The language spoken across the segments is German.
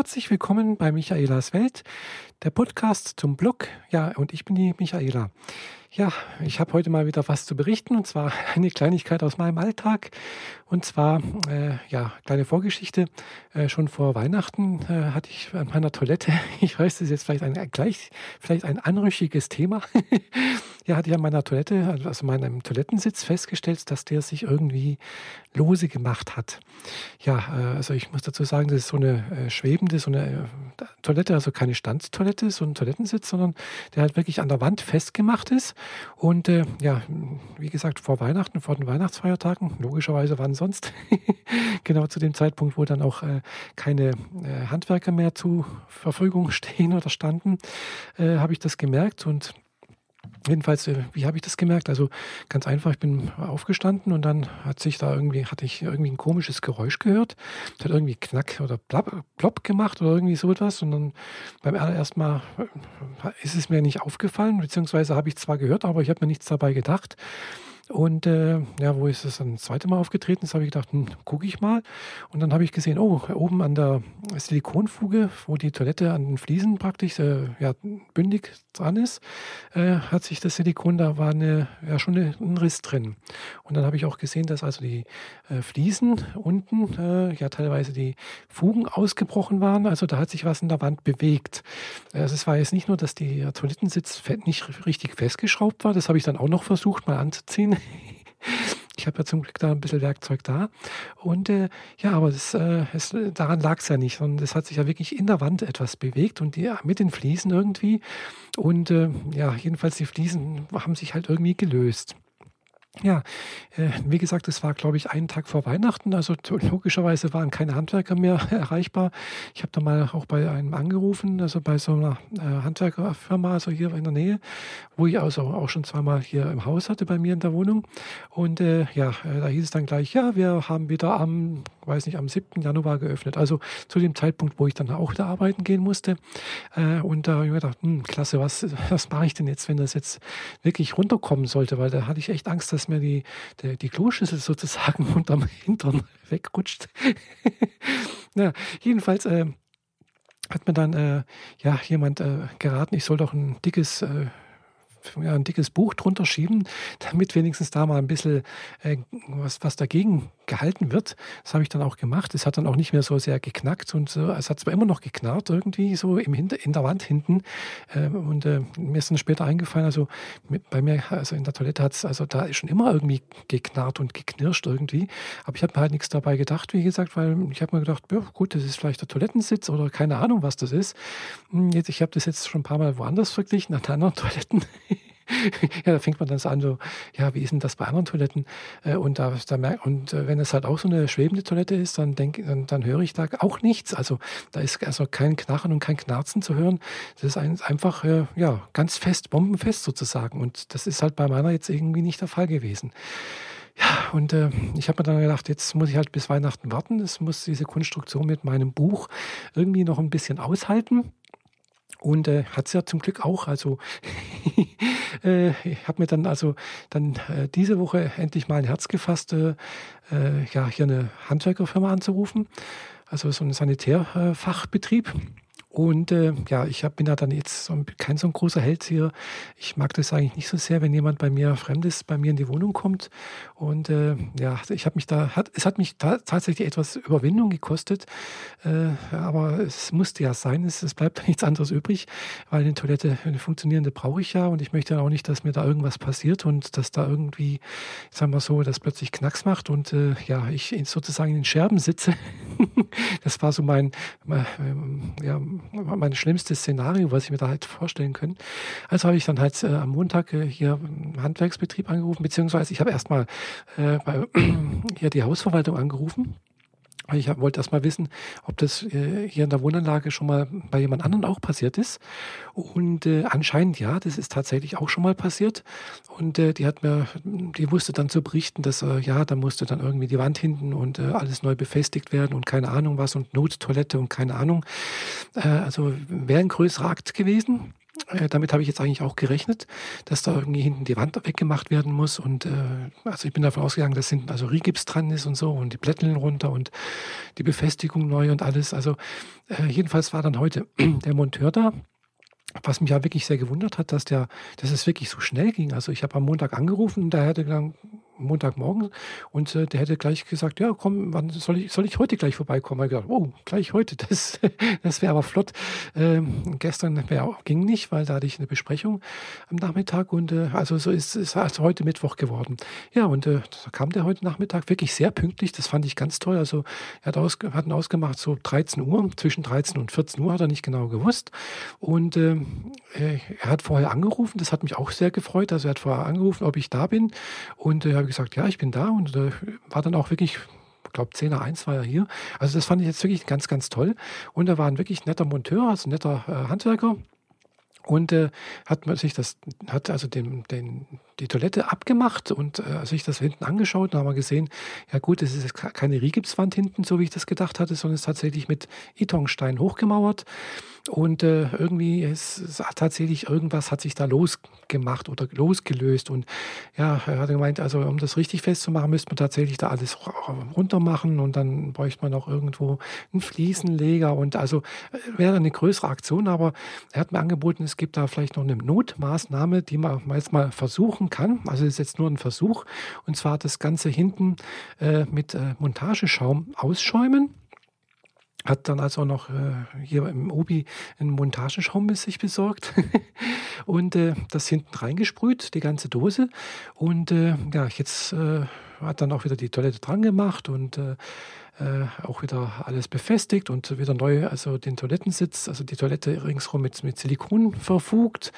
herzlich willkommen bei Michaelas Welt, der Podcast zum Blog. Ja, und ich bin die Michaela. Ja, ich habe heute mal wieder was zu berichten und zwar eine Kleinigkeit aus meinem Alltag. Und zwar, äh, ja, kleine Vorgeschichte. Äh, schon vor Weihnachten äh, hatte ich an meiner Toilette, ich weiß, das ist jetzt vielleicht ein gleich, vielleicht ein anrüchiges Thema. ja, hatte ich an meiner Toilette, also meinem Toilettensitz festgestellt, dass der sich irgendwie lose gemacht hat. Ja, äh, also ich muss dazu sagen, das ist so eine äh, schwebende, so eine äh, Toilette, also keine Standtoilette, so ein Toilettensitz, sondern der halt wirklich an der Wand festgemacht ist. Und äh, ja, wie gesagt, vor Weihnachten, vor den Weihnachtsfeiertagen, logischerweise wann sonst, genau zu dem Zeitpunkt, wo dann auch äh, keine äh, Handwerker mehr zur Verfügung stehen oder standen, äh, habe ich das gemerkt und Jedenfalls, äh, wie habe ich das gemerkt? Also ganz einfach, ich bin aufgestanden und dann hat sich da irgendwie, hatte ich irgendwie ein komisches Geräusch gehört. Es hat irgendwie Knack oder Plopp gemacht oder irgendwie so etwas. Und dann beim allerersten Mal äh, ist es mir nicht aufgefallen, beziehungsweise habe ich zwar gehört, aber ich habe mir nichts dabei gedacht. Und äh, ja, wo ist es dann das zweite Mal aufgetreten ist, habe ich gedacht, hm, gucke ich mal. Und dann habe ich gesehen, oh, oben an der Silikonfuge, wo die Toilette an den Fliesen praktisch äh, ja, bündig dran ist, äh, hat sich das Silikon, da war eine, ja, schon eine, ein Riss drin. Und dann habe ich auch gesehen, dass also die äh, Fliesen unten, äh, ja teilweise die Fugen ausgebrochen waren. Also da hat sich was in der Wand bewegt. Also es war jetzt nicht nur, dass der Toilettensitz nicht richtig festgeschraubt war, das habe ich dann auch noch versucht mal anzuziehen. Ich habe ja zum Glück da ein bisschen Werkzeug da. Und äh, ja, aber das, äh, es, daran lag es ja nicht, sondern es hat sich ja wirklich in der Wand etwas bewegt und die, mit den Fliesen irgendwie. Und äh, ja, jedenfalls die Fliesen haben sich halt irgendwie gelöst. Ja, äh, wie gesagt, es war, glaube ich, einen Tag vor Weihnachten. Also logischerweise waren keine Handwerker mehr erreichbar. Ich habe da mal auch bei einem angerufen, also bei so einer äh, Handwerkerfirma, also hier in der Nähe, wo ich also auch schon zweimal hier im Haus hatte bei mir in der Wohnung. Und äh, ja, äh, da hieß es dann gleich, ja, wir haben wieder am, weiß nicht, am 7. Januar geöffnet. Also zu dem Zeitpunkt, wo ich dann auch wieder arbeiten gehen musste. Äh, und da habe ich mir gedacht, hm, klasse, was, was mache ich denn jetzt, wenn das jetzt wirklich runterkommen sollte? Weil da hatte ich echt Angst, dass dass mir die, die, die Kloschüssel sozusagen unterm Hintern wegrutscht. ja, jedenfalls äh, hat mir dann äh, ja, jemand äh, geraten, ich soll doch ein dickes äh, ein dickes Buch drunter schieben, damit wenigstens da mal ein bisschen äh, was, was dagegen gehalten wird. Das habe ich dann auch gemacht. Es hat dann auch nicht mehr so sehr geknackt und so, es hat zwar immer noch geknarrt irgendwie so im Hinter, in der Wand hinten. Ähm, und äh, mir ist dann später eingefallen, also mit, bei mir, also in der Toilette hat es, also da ist schon immer irgendwie geknarrt und geknirscht irgendwie. Aber ich habe mir halt nichts dabei gedacht, wie gesagt, weil ich habe mir gedacht, ja, gut, das ist vielleicht der Toilettensitz oder keine Ahnung, was das ist. Hm, jetzt, ich habe das jetzt schon ein paar Mal woanders verglichen, an anderen Toiletten. ja, da fängt man dann an, so, ja, wie ist denn das bei anderen Toiletten? Äh, und da, da merkt, und äh, wenn es halt auch so eine schwebende Toilette ist, dann denk, dann, dann höre ich da auch nichts. Also da ist also kein Knarren und kein Knarzen zu hören. Das ist ein, einfach, äh, ja, ganz fest, bombenfest sozusagen. Und das ist halt bei meiner jetzt irgendwie nicht der Fall gewesen. Ja, und äh, ich habe mir dann gedacht, jetzt muss ich halt bis Weihnachten warten. Es muss diese Konstruktion mit meinem Buch irgendwie noch ein bisschen aushalten. Und äh, hat es ja zum Glück auch. Also äh, ich habe mir dann also dann äh, diese Woche endlich mal ein Herz gefasst, äh, äh, ja, hier eine Handwerkerfirma anzurufen. Also so ein Sanitärfachbetrieb. Und äh, ja, ich hab, bin da dann jetzt so, kein so ein großer Held hier. Ich mag das eigentlich nicht so sehr, wenn jemand bei mir Fremdes bei mir in die Wohnung kommt. Und äh, ja, ich habe mich da, hat, es hat mich ta tatsächlich etwas Überwindung gekostet. Äh, aber es musste ja sein, es, es bleibt nichts anderes übrig, weil eine Toilette, eine funktionierende brauche ich ja. Und ich möchte auch nicht, dass mir da irgendwas passiert und dass da irgendwie, sagen wir so, das plötzlich Knacks macht und äh, ja, ich sozusagen in den Scherben sitze. das war so mein, mein ja, mein schlimmstes Szenario, was ich mir da halt vorstellen könnte. Also habe ich dann halt äh, am Montag äh, hier einen Handwerksbetrieb angerufen, beziehungsweise ich habe erstmal äh, bei, hier die Hausverwaltung angerufen ich wollte erst mal wissen, ob das äh, hier in der Wohnanlage schon mal bei jemand anderem auch passiert ist. Und äh, anscheinend ja, das ist tatsächlich auch schon mal passiert. Und äh, die hat mir, die wusste dann zu berichten, dass äh, ja, da musste dann irgendwie die Wand hinten und äh, alles neu befestigt werden und keine Ahnung was und Nottoilette und keine Ahnung. Also wäre ein größerer Akt gewesen. Äh, damit habe ich jetzt eigentlich auch gerechnet, dass da irgendwie hinten die Wand weggemacht werden muss. Und äh, also ich bin davon ausgegangen, dass hinten also Rigips dran ist und so und die Plätteln runter und die Befestigung neu und alles. Also äh, jedenfalls war dann heute der Monteur da. Was mich ja wirklich sehr gewundert hat, dass der, dass es wirklich so schnell ging. Also ich habe am Montag angerufen und da hätte dann Montagmorgen und äh, der hätte gleich gesagt, ja komm, wann soll ich, soll ich heute gleich vorbeikommen? Ich gedacht, oh, gleich heute, das, das wäre aber flott. Ähm, gestern wär, ging nicht, weil da hatte ich eine Besprechung am Nachmittag und äh, also so ist es also heute Mittwoch geworden. Ja, und äh, da kam der heute Nachmittag wirklich sehr pünktlich, das fand ich ganz toll. Also er hat, aus, hat ausgemacht, so 13 Uhr, zwischen 13 und 14 Uhr hat er nicht genau gewusst. Und ähm, äh, er hat vorher angerufen, das hat mich auch sehr gefreut. Also er hat vorher angerufen, ob ich da bin und äh, gesagt, ja, ich bin da und äh, war dann auch wirklich ich glaube, 10 1 war er hier. Also das fand ich jetzt wirklich ganz, ganz toll. Und er war ein wirklich netter Monteur, also ein netter äh, Handwerker. Und äh, hat man sich das, hat also den, den, die Toilette abgemacht und äh, sich das hinten angeschaut. Da haben wir gesehen, ja gut, es ist keine Rigipswand hinten, so wie ich das gedacht hatte, sondern es ist tatsächlich mit Itonstein hochgemauert. Und äh, irgendwie ist, ist, tatsächlich irgendwas hat sich da losgemacht oder losgelöst. Und ja, er hat gemeint, also um das richtig festzumachen, müsste man tatsächlich da alles runter machen und dann bräuchte man auch irgendwo einen Fliesenleger. Und also äh, wäre eine größere Aktion, aber er hat mir angeboten, es gibt da vielleicht noch eine Notmaßnahme, die man jetzt mal versuchen kann. Also ist jetzt nur ein Versuch. Und zwar das Ganze hinten äh, mit äh, Montageschaum ausschäumen hat dann also noch äh, hier im Obi einen Montageschaum mit sich besorgt und äh, das hinten reingesprüht, die ganze Dose. Und äh, ja, jetzt äh, hat dann auch wieder die Toilette dran gemacht und äh, äh, auch wieder alles befestigt und wieder neu, also den Toilettensitz, also die Toilette ringsherum mit, mit Silikon verfugt.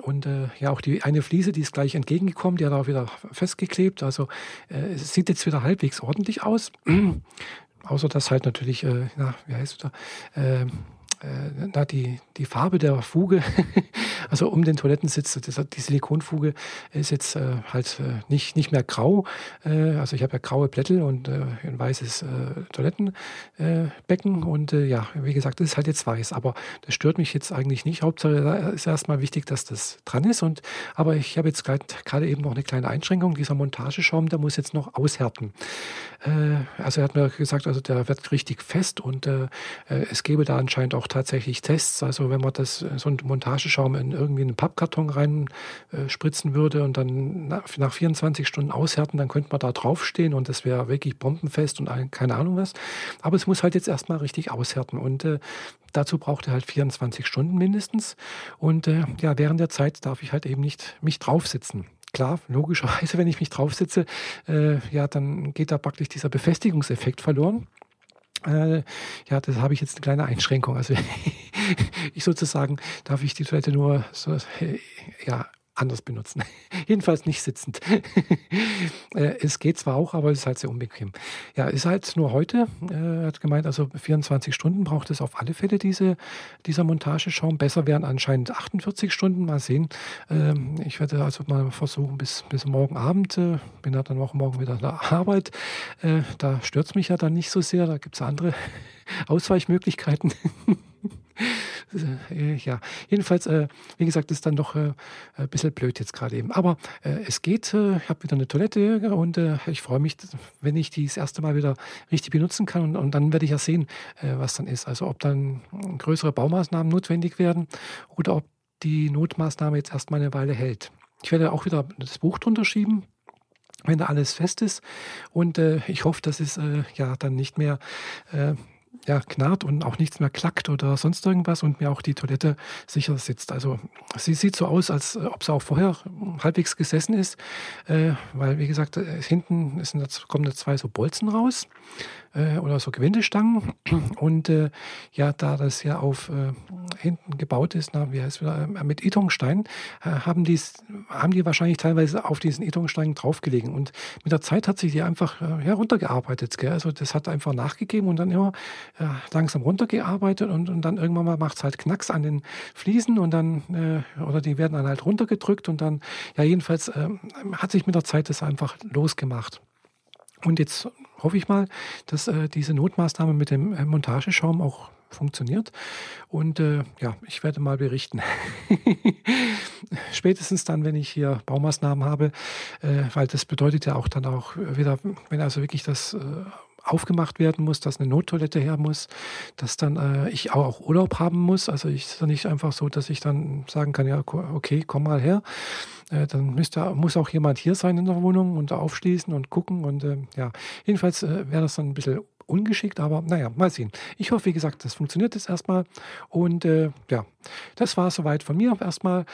Und ja, auch die eine Fliese, die ist gleich entgegengekommen, die hat auch wieder festgeklebt. Also es sieht jetzt wieder halbwegs ordentlich aus. Außer dass halt natürlich, äh, na, wie heißt es da, äh, äh, na, die, die Farbe der Fuge, also um den Toilettensitz, das, die Silikonfuge ist jetzt äh, halt äh, nicht, nicht mehr grau. Äh, also ich habe ja graue Blättel und äh, ein weißes Toilettenbecken und ja, wie gesagt, das ist halt jetzt weiß. Aber das stört mich jetzt eigentlich nicht. Hauptsache ist erstmal wichtig, dass das dran ist. Und, aber ich habe jetzt gerade eben noch eine kleine Einschränkung. Dieser Montageschaum, der muss jetzt noch aushärten. also er hat mir gesagt, also der wird richtig fest und es gäbe da anscheinend auch tatsächlich Tests. Also wenn man das so einen Montageschaum in irgendwie einen Pappkarton reinspritzen äh, würde und dann nach, nach 24 Stunden aushärten, dann könnte man da draufstehen und das wäre wirklich bombenfest und ein, keine Ahnung was. Aber es muss halt jetzt erstmal richtig aushärten und äh, dazu braucht er halt 24 Stunden mindestens. Und äh, ja, während der Zeit darf ich halt eben nicht mich draufsitzen klar, logischerweise, wenn ich mich draufsitze, äh, ja, dann geht da praktisch dieser Befestigungseffekt verloren. Äh, ja, das habe ich jetzt eine kleine Einschränkung. Also ich sozusagen darf ich die Toilette nur so, ja, anders benutzen. Jedenfalls nicht sitzend. Äh, es geht zwar auch, aber es ist halt sehr unbequem. Ja, ist halt nur heute. Äh, hat gemeint, also 24 Stunden braucht es auf alle Fälle diese, dieser Montageschaum. Besser wären anscheinend 48 Stunden. Mal sehen. Ähm, ich werde also mal versuchen bis, bis morgen Abend. Äh, bin ja dann auch morgen wieder in der Arbeit. Da stört es mich ja dann nicht so sehr. Da gibt es andere Ausweichmöglichkeiten. Äh, ja, jedenfalls, äh, wie gesagt, ist dann doch äh, ein bisschen blöd jetzt gerade eben. Aber äh, es geht, äh, ich habe wieder eine Toilette und äh, ich freue mich, wenn ich die das erste Mal wieder richtig benutzen kann und, und dann werde ich ja sehen, was dann ist. Also ob dann größere Baumaßnahmen notwendig werden oder ob die Notmaßnahme jetzt erstmal eine Weile hält. Ich werde auch wieder das Buch drunter schieben, wenn da alles fest ist. Und äh, ich hoffe, dass es äh, ja dann nicht mehr äh, ja, knarrt und auch nichts mehr klackt oder sonst irgendwas und mir auch die Toilette sicher sitzt. Also sie sieht so aus, als ob sie auch vorher halbwegs gesessen ist, äh, weil wie gesagt, äh, hinten ist, kommen da zwei so Bolzen raus äh, oder so Gewindestangen. Und äh, ja, da das ja auf äh, hinten gebaut ist, na, wie heißt wieder, äh, mit Itongstein, äh, haben, die's, haben die wahrscheinlich teilweise auf diesen Itongstein draufgelegen. Und mit der Zeit hat sich die einfach äh, heruntergearbeitet. Gell? Also das hat einfach nachgegeben und dann immer langsam runtergearbeitet und, und dann irgendwann mal macht es halt Knacks an den Fliesen und dann, oder die werden dann halt runtergedrückt und dann, ja, jedenfalls hat sich mit der Zeit das einfach losgemacht. Und jetzt hoffe ich mal, dass äh, diese Notmaßnahme mit dem äh, Montageschaum auch funktioniert. Und äh, ja, ich werde mal berichten. Spätestens dann, wenn ich hier Baumaßnahmen habe, äh, weil das bedeutet ja auch dann auch wieder, wenn also wirklich das äh, aufgemacht werden muss, dass eine Nottoilette her muss, dass dann äh, ich auch Urlaub haben muss. Also ich ist nicht einfach so, dass ich dann sagen kann, ja, okay, komm mal her. Äh, dann müsste, muss auch jemand hier sein in der Wohnung und aufschließen und gucken. Und äh, ja, jedenfalls äh, wäre das dann ein bisschen ungeschickt, aber naja, mal sehen. Ich hoffe, wie gesagt, das funktioniert jetzt erstmal. Und äh, ja, das war soweit von mir erstmal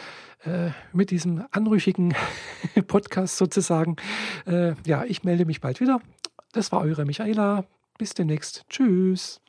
äh, mit diesem anrüchigen Podcast sozusagen. Äh, ja, ich melde mich bald wieder. Das war eure Michaela. Bis demnächst. Tschüss.